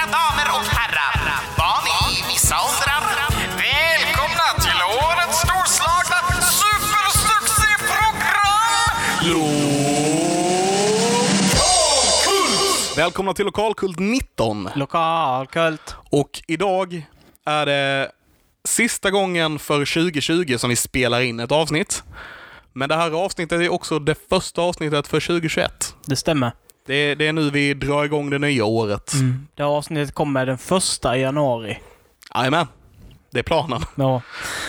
Mina damer och herrar, ni i vissa åldrar. Välkomna till årets storslagna supersuccéprogram! Välkomna till Lokalkult 19. Lokalkult. Och idag är det sista gången för 2020 som vi spelar in ett avsnitt. Men det här avsnittet är också det första avsnittet för 2021. Det stämmer. Det är, det är nu vi drar igång det nya året. Mm. Det här avsnittet kommer den första januari. Jajamän. Det är planen. Ja.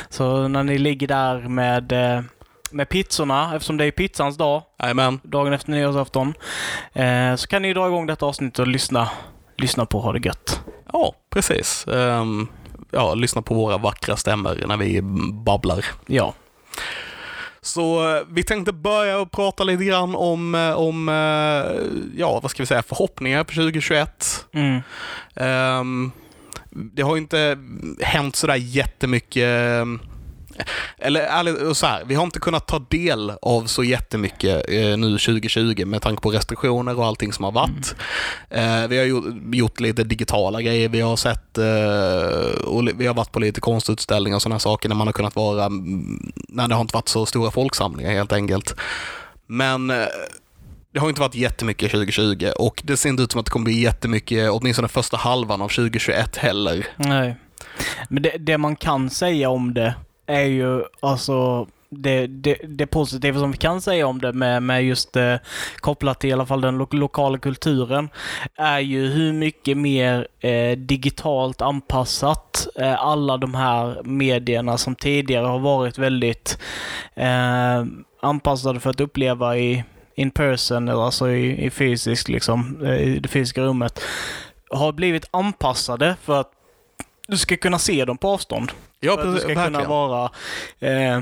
Så när ni ligger där med, eh, med pizzorna, eftersom det är pizzans dag, Jajamän. dagen efter nyårsafton, eh, så kan ni dra igång detta avsnitt och lyssna, lyssna på Ha det gött. Ja, precis. Ehm, ja, lyssna på våra vackra stämmor när vi babblar. Ja. Så eh, vi tänkte börja och prata lite grann om, eh, om eh, ja, vad ska vi säga, förhoppningar på 2021. Mm. Ehm, det har inte hänt sådär jättemycket eller ärligt så här, vi har inte kunnat ta del av så jättemycket eh, nu 2020 med tanke på restriktioner och allting som har varit. Eh, vi har gjort, gjort lite digitala grejer, vi har sett eh, och vi har varit på lite konstutställningar och sådana saker när man har kunnat vara, mm, när det har inte varit så stora folksamlingar helt enkelt. Men eh, det har inte varit jättemycket 2020 och det ser inte ut som att det kommer bli jättemycket, åtminstone första halvan av 2021 heller. Nej. Men det, det man kan säga om det är ju alltså det, det, det positiva som vi kan säga om det med, med just eh, kopplat till i alla fall den lo lokala kulturen är ju hur mycket mer eh, digitalt anpassat eh, alla de här medierna som tidigare har varit väldigt eh, anpassade för att uppleva i in person, eller alltså i, i fysiskt liksom, eh, i det fysiska rummet, har blivit anpassade för att du ska kunna se dem på avstånd. Ja, För att du ska kunna verkligen. vara, eh,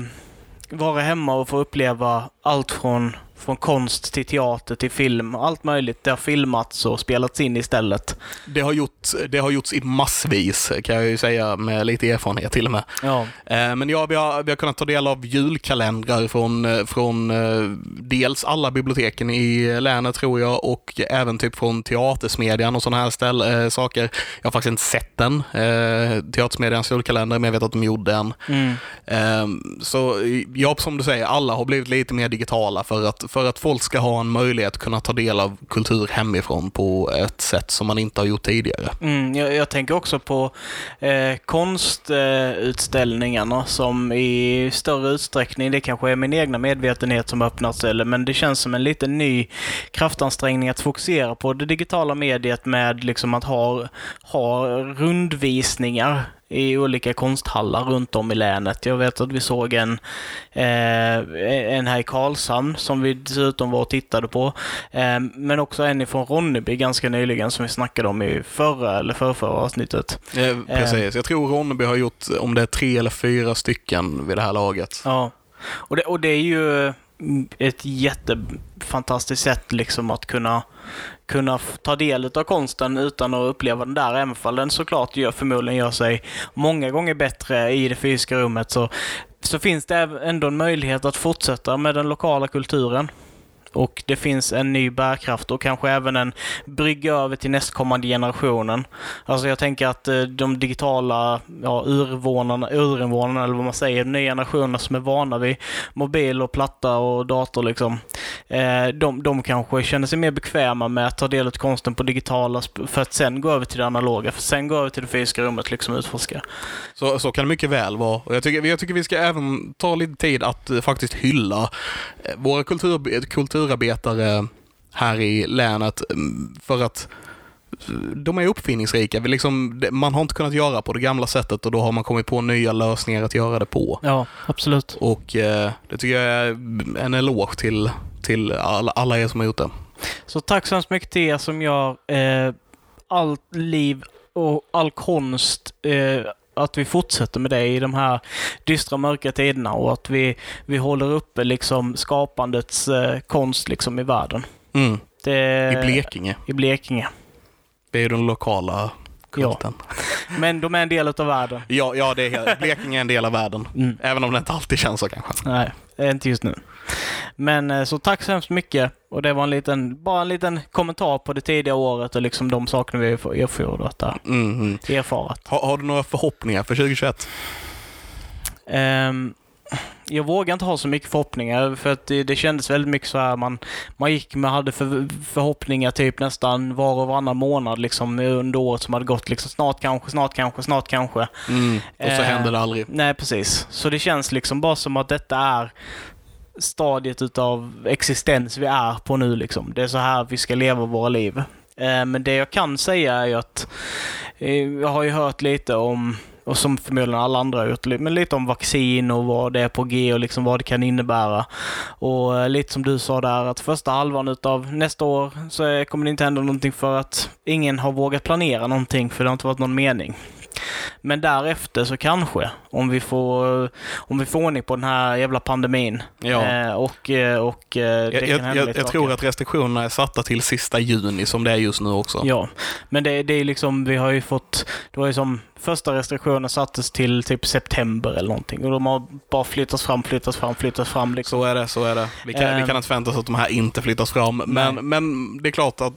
vara hemma och få uppleva allt från, från konst till teater till film. Allt möjligt. Det har filmats och spelats in istället. Det har, gjort, det har gjorts i massvis, kan jag ju säga med lite erfarenhet till och med. Ja. Eh, Men ja, vi har, vi har kunnat ta del av julkalendrar från, eh, från eh, dels alla biblioteken i länet tror jag och även typ från Teatersmedjan och sådana här ställ, eh, saker. Jag har faktiskt inte sett den, eh, Teatersmedjans julkalender, men jag vet att de gjorde en. Mm. Eh, Så ja, som du säger, alla har blivit lite mer digitala för att, för att folk ska ha en möjlighet att kunna ta del av kultur hemifrån på ett sätt som man inte har gjort tidigare. Mm, jag, jag tänker också på eh, konstutställningarna eh, som i större utsträckning, det kanske är min egna medvetenhet som har öppnats, eller, men det känns som en liten ny kraftansträngning att fokusera på det digitala mediet med liksom att ha, ha rundvisningar i olika konsthallar runt om i länet. Jag vet att vi såg en, eh, en här i Karlshamn som vi dessutom var och tittade på. Eh, men också en ifrån Ronneby ganska nyligen som vi snackade om i förra eller förrförra avsnittet. Eh, precis. Jag tror Ronneby har gjort, om det är tre eller fyra stycken vid det här laget. Ja. Och det, och det är ju ett jättefantastiskt sätt liksom att kunna, kunna ta del av konsten utan att uppleva den där. Även om den såklart gör, förmodligen gör sig många gånger bättre i det fysiska rummet så, så finns det ändå en möjlighet att fortsätta med den lokala kulturen. Och det finns en ny bärkraft och kanske även en brygga över till nästkommande generationen. Alltså jag tänker att eh, de digitala ja, urvånarna, urinvånarna, eller vad man säger, de nya generationerna som är vana vid mobil och platta och dator liksom. Eh, de, de kanske känner sig mer bekväma med att ta del av konsten på digitala för att sen gå över till det analoga, för sen gå över till det fysiska rummet liksom och utforska. Så, så kan det mycket väl vara. Och jag, tycker, jag tycker vi ska även ta lite tid att eh, faktiskt hylla våra våra kultur, kulturarbetare här i länet mm, för att eh, de är uppfinningsrika. Liksom, man har inte kunnat göra på det gamla sättet och då har man kommit på nya lösningar att göra det på. Ja, absolut. Och eh, det tycker jag är en eloge till, till alla, alla er som har gjort det. Så tack så hemskt mycket till er som gör eh, allt liv och all konst eh, att vi fortsätter med det i de här dystra mörka tiderna och att vi, vi håller uppe liksom skapandets eh, konst liksom i världen. Mm. Det, I Blekinge. I Blekinge. Det är den lokala kulten. Men de är en del av världen. Ja, ja det är Blekinge är en del av världen. Mm. Även om det inte alltid känns så kanske. Nej, inte just nu. Men eh, så tack så hemskt mycket. Och det var en liten, bara en liten kommentar på det tidiga året och liksom de sakerna vi erfarit där. Mm. Erfarat. Har, har du några förhoppningar för 2021? Ehm, jag vågar inte ha så mycket förhoppningar för att det, det kändes väldigt mycket så här man, man gick med hade för, förhoppningar typ nästan var och varannan månad liksom under året som hade gått liksom snart kanske, snart kanske, snart kanske. Mm. Och så Eh, händer det aldrig. Nej, precis. Så det känns liksom bara som att detta är stadiet utav existens vi är på nu liksom. Det är så här vi ska leva våra liv. Eh, men det jag kan säga är ju att eh, jag har ju hört lite om och som förmodligen alla andra har gjort, men lite om vaccin och vad det är på G och liksom vad det kan innebära. Och eh, lite som du sa där, att första halvan utav nästa år så kommer det inte hända någonting för att ingen har vågat planera någonting, för det har inte varit någon mening. Men därefter så kanske, om vi får, om vi får ordning på den här jävla pandemin. Ja. Eh, och, eh, och eh, det Jag, kan jag, jag, jag tror att restriktionerna är satta till sista juni som det är just nu också. Ja, men det, det är liksom, vi har ju fått, det var ju som första restriktionen sattes till typ september eller någonting och de har bara flyttats fram, flyttats fram, flyttats fram liksom. Så är det, så är det. Vi kan, vi Ehm. kan inte förvänta oss att de här inte flyttas fram. Men, men det är klart att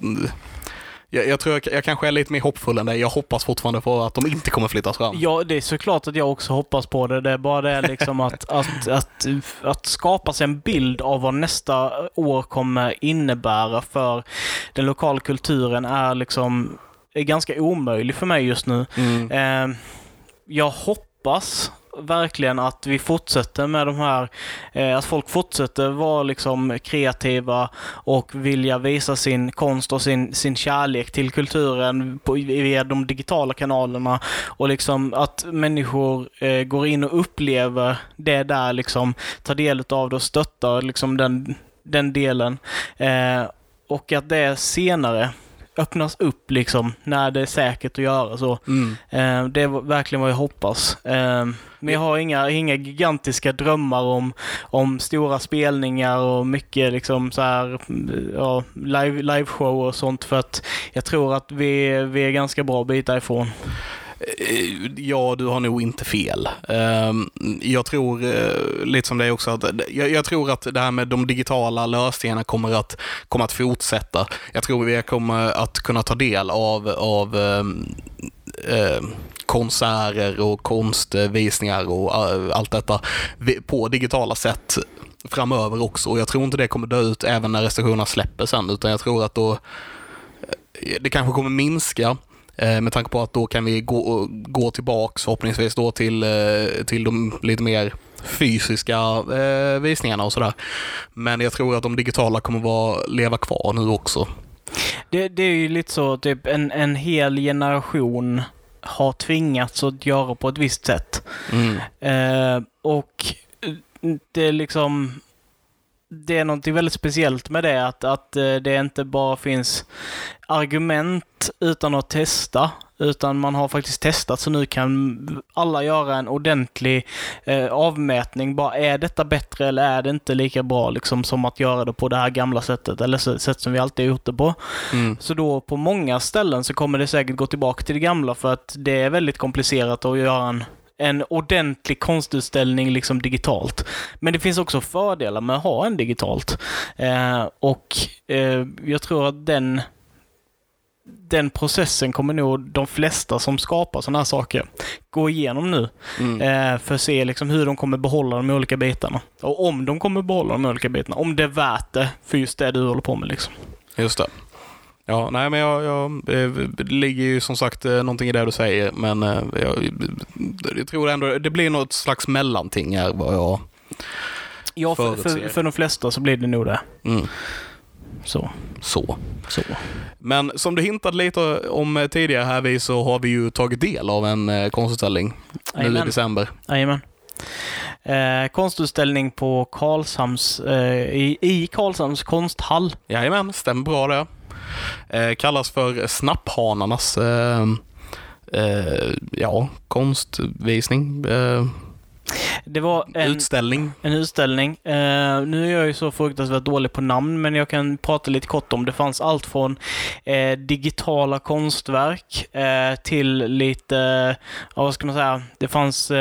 jag, jag tror jag, jag kanske är lite mer hoppfull än dig. Jag hoppas fortfarande på att de inte kommer flyttas fram. Ja, det är såklart att jag också hoppas på det. Det är bara det liksom att, att, att, att skapa sig en bild av vad nästa år kommer innebära för den lokala kulturen är liksom är ganska omöjlig för mig just nu. Mm. Eh, jag hoppas verkligen att vi fortsätter med de här, eh, att folk fortsätter vara liksom kreativa och vilja visa sin konst och sin, sin kärlek till kulturen på, via de digitala kanalerna och liksom att människor eh, går in och upplever det där liksom, tar del av det och stöttar liksom den, den delen. Eh, och att det senare öppnas upp liksom när det är säkert att göra så. Mm. Eh, det är verkligen vad jag hoppas. Eh, men jag har inga, inga gigantiska drömmar om, om stora spelningar och mycket liksom så här, ja, live, liveshow och sånt för att jag tror att vi, vi är ganska bra bitar ifrån. Eh, ja, du har nog inte fel. Ehm, jag tror, eh, lite som dig också, att jag, tror att det här med de digitala lösningarna kommer att, kommer att fortsätta. Jag tror vi kommer att kunna ta del av, av ehm, eh, konserter och konstvisningar och eh, allt detta på digitala sätt framöver också. Och jag tror inte det kommer dö ut även när restriktionerna släpper sen, utan jag tror att då det kanske kommer minska med tanke på att då kan vi gå, gå tillbaks förhoppningsvis då till, eh, till de lite mer fysiska eh, visningarna och sådär. Men jag tror att de digitala kommer vara, leva kvar nu också. Det, det är ju lite så, typ en, en hel generation har tvingats att göra på ett visst sätt. Mm. Eh, och eh, det är liksom... Det är något väldigt speciellt med det, att, att eh, det inte bara finns argument utan att testa, utan man har faktiskt testat, så nu kan alla göra en ordentlig eh, avmätning. Bara, är detta bättre eller är det inte lika bra liksom, som att göra det på det här gamla sättet, eller så- sätt som vi alltid har gjort det på? Mm. Så då på många ställen så kommer det säkert gå tillbaka till det gamla för att det är väldigt komplicerat att göra en, en ordentlig konstutställning liksom digitalt. Men det finns också fördelar med att ha en digitalt. Eh, och eh, jag tror att den den processen kommer nog de flesta som skapar sådana här saker gå igenom nu. Mm. Eh, för att se liksom hur de kommer behålla de olika bitarna. Och om de kommer behålla de olika bitarna. Om det är värt det för just det du håller på med. Liksom. Just det. Ja, nej men jag, jag, eh, det ligger ju som sagt eh, någonting i det du säger, men eh, jag, jag tror ändå det blir något slags mellanting här vad jag... Ja, för, för, för de flesta så blir det nog det. Mm, Så. så. så. Men som du hintade lite om tidigare här vi så har vi ju tagit del av en eh, konstutställning nu i december. Jajamän. Eh, konstutställning på Karlshamns, eh, i, i Karlshamns konsthall. Jajamän, stämmer bra det. Eh, kallas för Snapphanarnas eh, eh, ja, konstvisning. Eh, det var en, Utställning. en utställning. Eh, nu är jag ju så fruktansvärt dålig på namn, men jag kan prata lite kort om. Det fanns allt från eh, digitala konstverk eh, till lite, ja, vad ska man säga, det fanns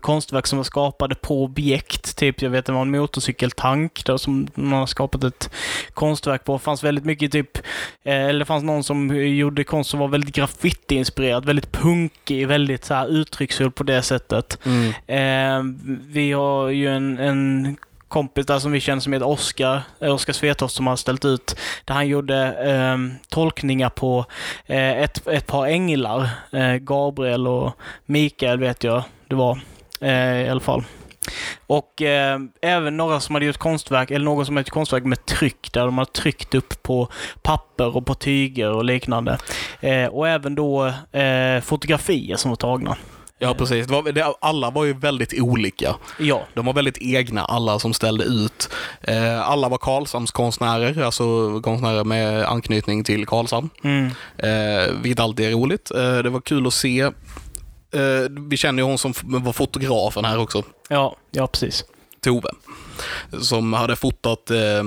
konstverk som var skapade på objekt. Typ, jag vet det var en motorcykeltank där som man har skapat ett konstverk på. Det fanns väldigt mycket typ, eller det fanns någon som gjorde konst som var väldigt graffiti-inspirerad, väldigt punkig, väldigt så här uttrycksfull på det sättet. Mm. Eh, vi har ju en, en kompis där som vi känner som heter Oskar, eh, Oskar Svetoft som har ställt ut, där han gjorde eh, tolkningar på eh, ett, ett par änglar. Eh, Gabriel och Mikael vet jag det var eh, i alla fall. Och eh, även några som hade gjort konstverk, eller någon som hade gjort konstverk med tryck, där de har tryckt upp på papper och på tyger och liknande. Eh, och även då eh, fotografier som var tagna. Ja, precis. Det var, det, alla var ju väldigt olika. Ja, De var väldigt egna, alla som ställde ut. Eh, alla var Karlshamns konstnärer, alltså konstnärer med anknytning till Karlshamn. mm. Eh, vilket alltid är roligt. Eh, det var kul att se. Eh, vi känner ju hon som var fotografen här också, ja, ja precis. Tove. Som hade fotat eh,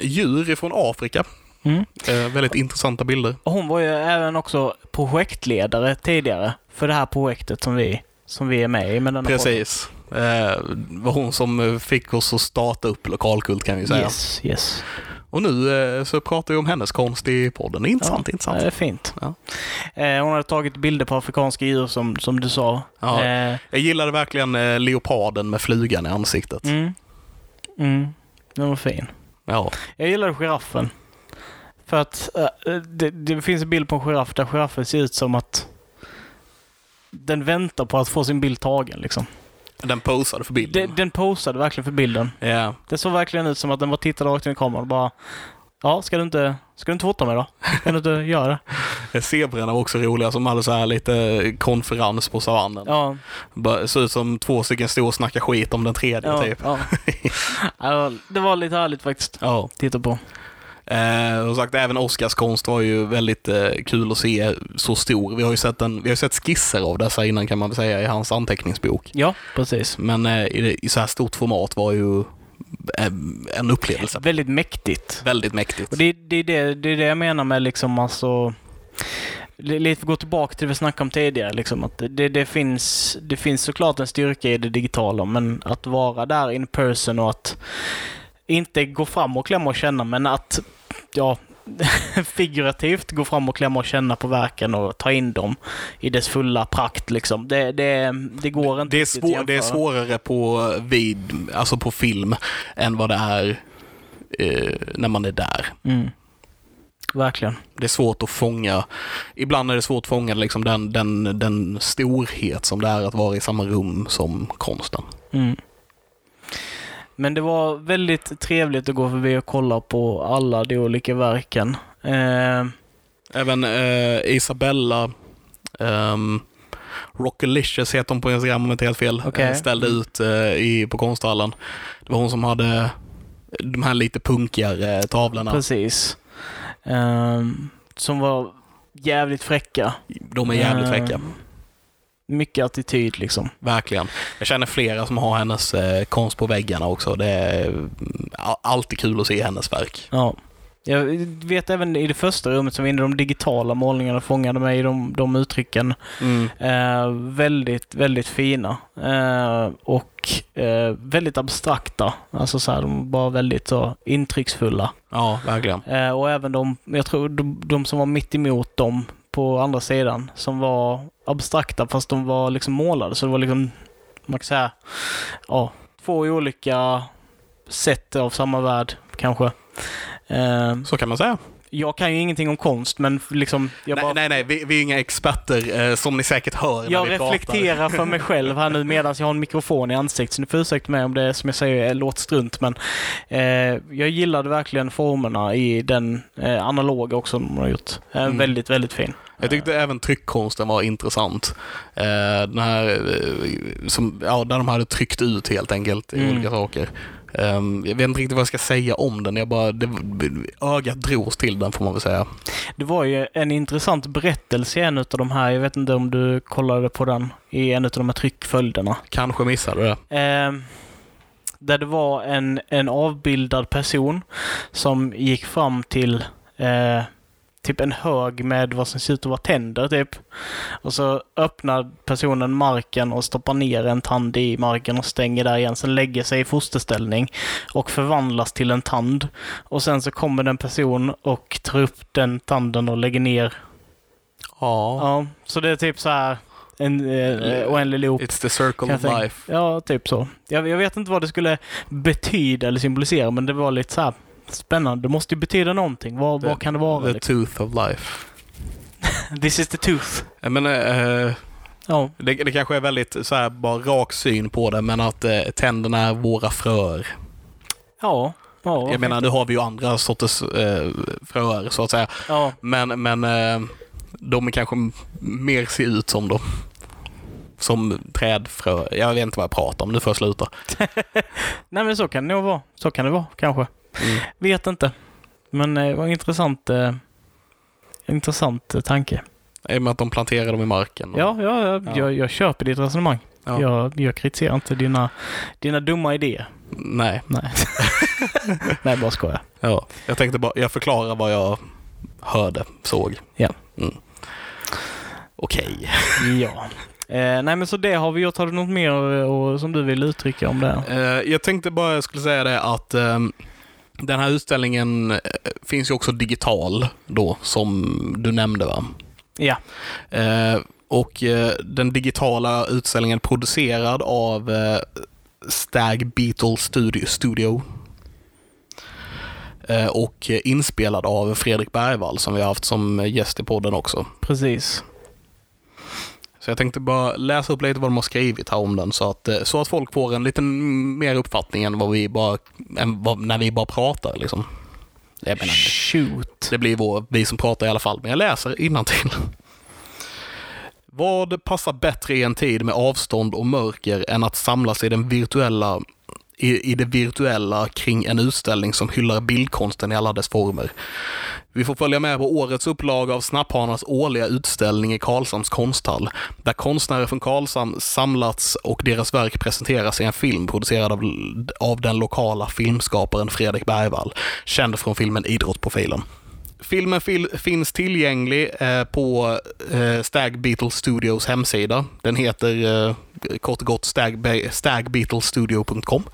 djur från Afrika. Mm. Eh, väldigt intressanta bilder. Och hon var ju även också projektledare tidigare för det här projektet som vi, som vi är med i. Med Precis. Eh, det var hon som eh, fick oss att starta upp Lokalkult kan vi säga. Yes, yes. Och nu eh, så pratar vi om hennes konst i podden. Intressant, intressant. Det är fint. Ja. Eh, hon hade tagit bilder på afrikanska djur som, som du sa. Ja. Eh, Jag gillade verkligen eh, leoparden med flugan i ansiktet. mm. Mm. Den var fin. Ja. Jag gillade giraffen. För att eh, det, det finns en bild på en giraff där giraffen ser ut som att den väntar på att få sin bild tagen. Liksom. Den posade för bilden. Den, den posade verkligen för bilden. Ja. Det såg verkligen ut som att den bara tittade rakt in i kameran och bara Ja, ska du inte, ska du inte fota mig då? Ska du inte göra det? Eh, Zebrorna var också roliga som hade så här lite konferens på savannen. Ja, Bara Såg ut som två stycken stod och snackade skit om den tredje ja, typ. ja. Det var lite härligt faktiskt. Ja. Titta på. Eh, och sagt, även Oscars konst var ju väldigt eh, kul att se så stor. Vi har ju sett, en, vi har sett skisser av dessa innan kan man väl säga i hans anteckningsbok. Ja, precis. Men eh, i, i så här stort format var ju eh, en upplevelse. Väldigt mäktigt. Väldigt mäktigt. Och det, det, är det, det är det jag menar med liksom alltså li- Lite för att gå tillbaka till det vi snackade om tidigare. Liksom, att det, det, finns, det finns såklart en styrka i det digitala, men att vara där in person och att inte gå fram och klämma och känna, men att ja, figurativt gå fram och klämma och känna på verken och ta in dem i dess fulla prakt. Liksom. Det, det, det går inte Det är, svår, det är svårare på vid, alltså på film än vad det är eh, när man är där. Mm. Verkligen. Det är svårt att fånga, ibland är det svårt att fånga liksom den, den, den storhet som det är att vara i samma rum som konsten. Mm. Men det var väldigt trevligt att gå förbi och kolla på alla de olika verken. Eh, Även eh, Isabella um, Rockalicious heter hon på Instagram om jag inte helt fel. Eh, Ställde ut eh, i, på konsthallen. Det var hon som hade de här lite punkigare tavlorna. Precis. Eh, som var jävligt fräcka. De är jävligt Eh, fräcka. Mycket attityd liksom. Verkligen. Jag känner flera som har hennes eh, konst på väggarna också. Det är mm, alltid kul att se hennes verk. Ja. Jag vet även i det första rummet som var inne, de digitala målningarna fångade mig i de, de uttrycken. Eh, väldigt, väldigt fina. Eh, och eh, väldigt abstrakta. Alltså så här, de var bara väldigt så intrycksfulla. Ja, verkligen. Eh, och även de, jag tror de, de som var mitt emot dem på andra sidan, som var abstrakta fast de var liksom målade. Så det var liksom, man kan säga, ja, två olika sätt av samma värld kanske. Ehm, Så kan man säga jag kan ju ingenting om konst, men liksom, jag bara nej, nej, nej, vi, vi är inga experter eh, som ni säkert hör när Jag reflekterar för mig själv här nu medan jag har en mikrofon i ansiktet. Så ni får ursäkta mig om det som jag säger låter strunt. Men eh, jag gillade verkligen formerna i den eh, analoga också de har gjort. Eh, Mm. Väldigt, väldigt fin. Jag tyckte även tryckkonsten var intressant. Eh, den här, eh, som, ja, där de hade tryckt ut helt enkelt Mm. olika saker. Ehm, jag vet inte riktigt vad jag ska säga om den. Jag bara, det, ögat drogs till den får man väl säga. Det var ju en intressant berättelse i en av de här, jag vet inte om du kollade på den, i en av de här tryckföljderna. Kanske missade det. Eh, där det var en, en avbildad person som gick fram till eh, typ en hög med vad som ser ut att vara tänder typ. Och så öppnar personen marken och stoppar ner en tand i marken och stänger där igen. Sen lägger sig i fosterställning och förvandlas till en tand. Och sen så kommer det en person och tar upp den tanden och lägger ner. Ja. Ja, så det är typ så här en eh, oändlig loop. It's the circle of life. Ja, typ så. Jag, jag vet inte vad det skulle betyda eller symbolisera, men det var lite så här spännande. Det måste ju betyda någonting. Vad, vad kan det vara? The Liksom? tooth of life. This is the tooth. Jag menar, eh, Ja, det, det kanske är väldigt så här, bara rak syn på det, men att eh, tänderna är våra fröer. ja. ja Jag menar, nu har vi ju andra sorters eh, fröer så att säga. Ja, Men, men eh, de kanske mer ser ut som dem. Som trädfrö. Jag vet inte vad jag pratar om, nu får jag sluta. nej men så kan det nog vara. Så kan det vara, kanske. Mm. Vet inte. Men eh, det var en intressant, eh, intressant eh, tanke. I och med att de planterar dem i marken. och- Ja, ja, ja, Ja. Jag, jag köper ditt resonemang. Ja. Jag, jag kritiserar inte dina, dina dumma idéer. Nej, Nej. nej, bara skojar. ja. jag tänkte bara, jag förklarar vad jag hörde, såg. Ja. Mm. Okej. Ja. Eh, nej men så det har vi gjort. Har du något mer och, som du vill uttrycka om det? Eh, jag tänkte bara, jag skulle säga det att ehm, den här utställningen eh, finns ju också digital då, som du nämnde va? Ja. Eh, och eh, den digitala utställningen producerad av eh, Stag Beetle Studio, Studio. Och inspelad av Fredrik Bergvall som vi har haft som gäst i podden också. Precis. Så jag tänkte bara läsa upp lite vad de har skrivit här om den så att, eh, så att folk får en liten mer uppfattning än vad vi bara, vad, när vi bara pratar liksom. Jag menar, Shoot. det blir vår, vi som pratar i alla fall, men jag läser till. Vad passar bättre i en tid med avstånd och mörker än att samlas i den virtuella i, i det virtuella kring en utställning som hyllar bildkonsten i alla dess former. Vi får följa med på årets upplaga av Snapphanarnas årliga utställning i Karlshamns konsthall, där konstnärer från Karlshamn samlats och deras verk presenteras i en film producerad av, av den lokala filmskaparen Fredrik Bergvall, känd från filmen Idrottsprofilen. Filmen fil finns tillgänglig eh, på eh, Stag Beetle Studios hemsida. Den heter eh, kort och gott stag- stagbeetlestudio.com.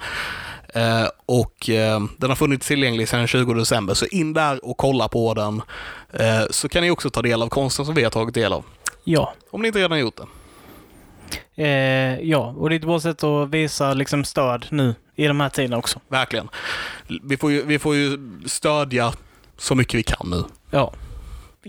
Eh, och eh, den har funnits tillgänglig sedan den 20 december, så in där och kolla på den. Eh, så kan ni också ta del av konsten som vi har tagit del av. Ja. Om ni inte redan gjort det. Eh, ja, och det är ett bra sätt att visa liksom, stöd nu i de här tiderna också. Verkligen. Vi får ju, vi får ju stödja så mycket vi kan nu. Ja.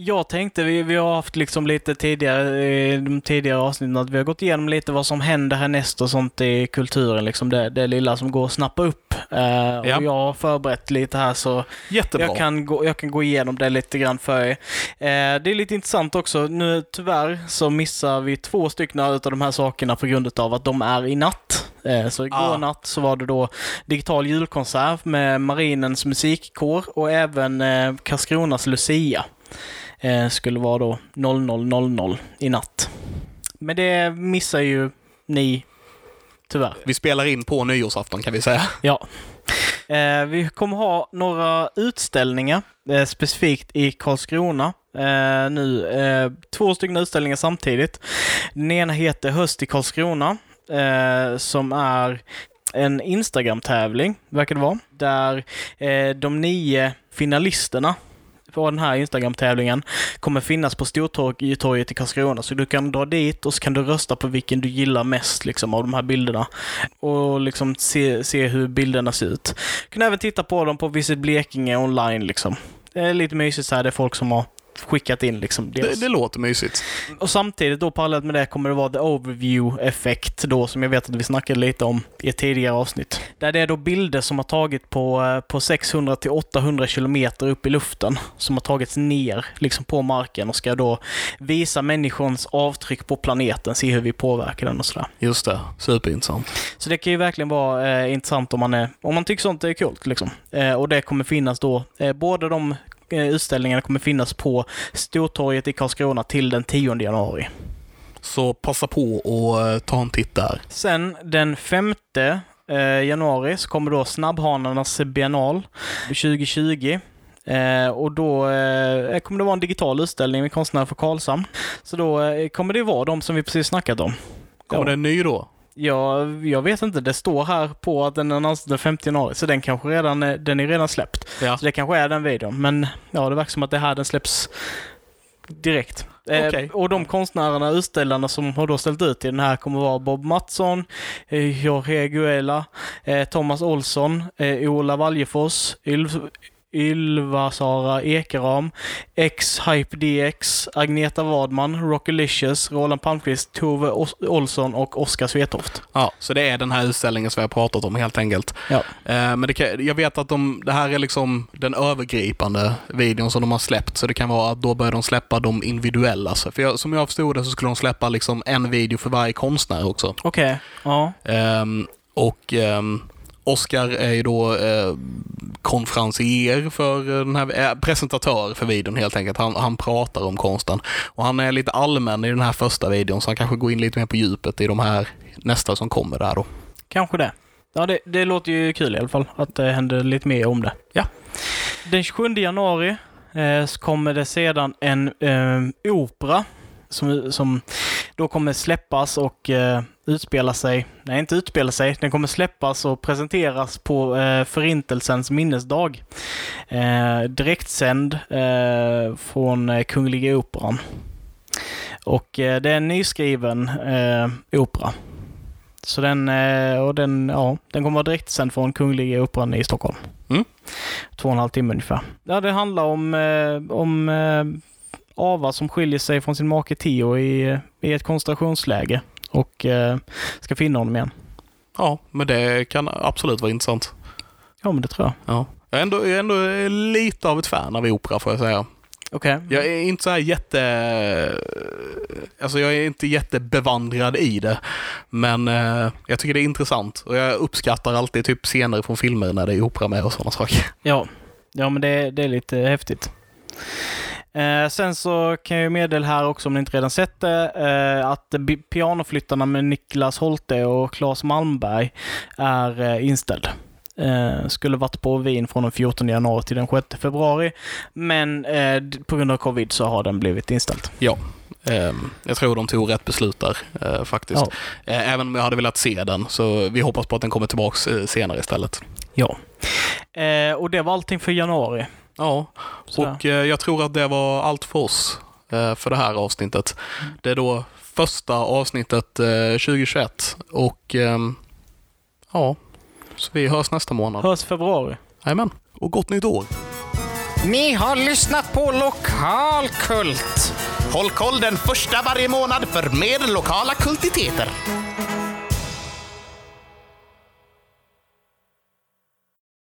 Jag tänkte, vi, vi har haft liksom lite tidigare, i de tidigare avsnitten, att vi har gått igenom lite vad som händer härnäst och sånt i kulturen, liksom det, det lilla som går att snappa upp. Eh, Ja. Och jag har förberett lite här så Jättebra. jag kan, gå, jag kan gå igenom det lite grann för er. Eh, det är lite intressant också, nu tyvärr så missar vi två stycken av de här sakerna på grund av att de är i natt. Eh, så igår Ah. natt så var det då digital julkonsert med Marinens musikkår och även eh, Karlskronas Lucia. Eh, skulle vara då 00.00 i natt. Men det missar ju ni, tyvärr. Vi spelar in på nyårsafton kan vi säga. Ja. Eh, vi kommer ha några utställningar eh, specifikt i Karlskrona eh, nu. Eh, två stycken utställningar samtidigt. Den ena heter Höst i Karlskrona eh, som är en Instagram-tävling, verkar det vara, där eh, de nio finalisterna på den här Instagram-tävlingen kommer finnas på Stortorget i Karlskrona. Så du kan dra dit och så kan du rösta på vilken du gillar mest liksom, av de här bilderna. Och liksom se, se hur bilderna ser ut. Du kan även titta på dem på Visit Blekinge online. Liksom. Det är lite mysigt så här. Det är folk som har skickat in liksom Det, det låter mysigt. Och samtidigt då parallellt med det kommer det vara the overview-effekt då som jag vet att vi snackade lite om i ett tidigare avsnitt. Där det är då bilder som har tagit på, eh, på 600 till 800 kilometer upp i luften som har tagits ner liksom på marken och ska då visa människans avtryck på planeten, se hur vi påverkar den och sådär. Just det. Superintressant. Så det kan ju verkligen vara eh, intressant om man, är, om man tycker sånt är kul. Liksom. Eh, och det kommer finnas då, eh, båda de utställningarna kommer finnas på Stortorget i Karlskrona till den 10 januari. Så passa på och eh, ta en titt där. Sen den 5 eh, januari så kommer då Snabbhanarnas biennal 2020. Eh, och då eh, kommer det vara en digital utställning med konstnärer för Karlshamn. Så då eh, kommer det vara de som vi precis snackat om. Kommer Ja. det en ny då? Ja, jag vet inte. Det står här på att den är annonserad den 5 januari, så den kanske redan är, den är redan släppt. Ja. Så det kanske är den videon. Men ja, det verkar som att det här den släpps direkt. Eh, Okej. och de konstnärerna, utställarna som har då ställt ut i den här kommer vara Bob Mattsson, eh, Jorge Guela, eh, Thomas Olsson, eh, Ola Valjefors, Ylva-Sara Ekeram, X-Hype DX, Agneta Wadman, Rockalicious, Roland Palmqvist, Tove Olsson och Oskar Svetoft. Ja, så det är den här utställningen som vi har pratat om helt enkelt. Ja. Eh, men det jag vet att de, det här är liksom den övergripande videon som de har släppt, så det kan vara att då börjar de släppa de individuella. För jag, som jag förstod det så skulle de släppa liksom en video för varje konstnär också. Okej, ja. Ehm, och um, Oscar är ju då eh, konferencier för eh, den här, eh, presentatör för videon helt enkelt. Han, han pratar om konsten. Och han är lite allmän i den här första videon, så han kanske går in lite mer på djupet i de här nästa som kommer där då. Kanske det. Ja, det, det låter ju kul i alla fall att det händer lite mer om det. Ja. Den 27 januari eh, kommer det sedan en eh, opera som, som då kommer släppas och eh, utspela sig, nej inte utspela sig, den kommer släppas och presenteras på eh, Förintelsens minnesdag. Eh, direktsänd eh, från eh, Kungliga Operan. Och eh, det är en nyskriven eh, opera. Så den, eh, och den, ja, den kommer vara direktsänd från Kungliga Operan i Stockholm. Mm. Två och en halv timme ungefär. Ja, det handlar om, eh, om Ava som skiljer sig från sin make Theo i, i ett koncentrationsläge och eh, ska finna honom igen. Ja, men det kan absolut vara intressant. Ja, men det tror jag. Ja. Jag är ändå, jag är ändå lite av ett fan av opera får jag säga. Okej. Jag är inte så här jätte... Alltså jag är inte jättebevandrad i det. Men eh, jag tycker det är intressant. Och jag uppskattar alltid typ scener från filmer när det är opera med och sådana saker. Ja. ja, men det, det är lite häftigt. Eh, sen så kan jag meddela här också, om ni inte redan sett det, eh, att pianoflyttarna med Niklas Holte och Claes Malmberg är eh, inställd. Eh, skulle varit på Wien från den 14 januari till den 6 februari, men eh, på grund av covid så har den blivit inställd. Ja. Eh, jag tror de tog rätt beslut där eh, faktiskt. Ja. Eh, även om jag hade velat se den. Så vi hoppas på att den kommer tillbaks senare istället. Ja. Och det var allting för januari. Ja, Sådär. och eh, jag tror att det var allt för oss eh, för det här avsnittet. Det är då första avsnittet eh, 2021 och ehm, ja, så vi hörs nästa månad. Hörs februari. Jajamän, och gott nytt år! Ni har lyssnat på Lokalkult. Håll koll den första varje månad för mer lokala kultiteter.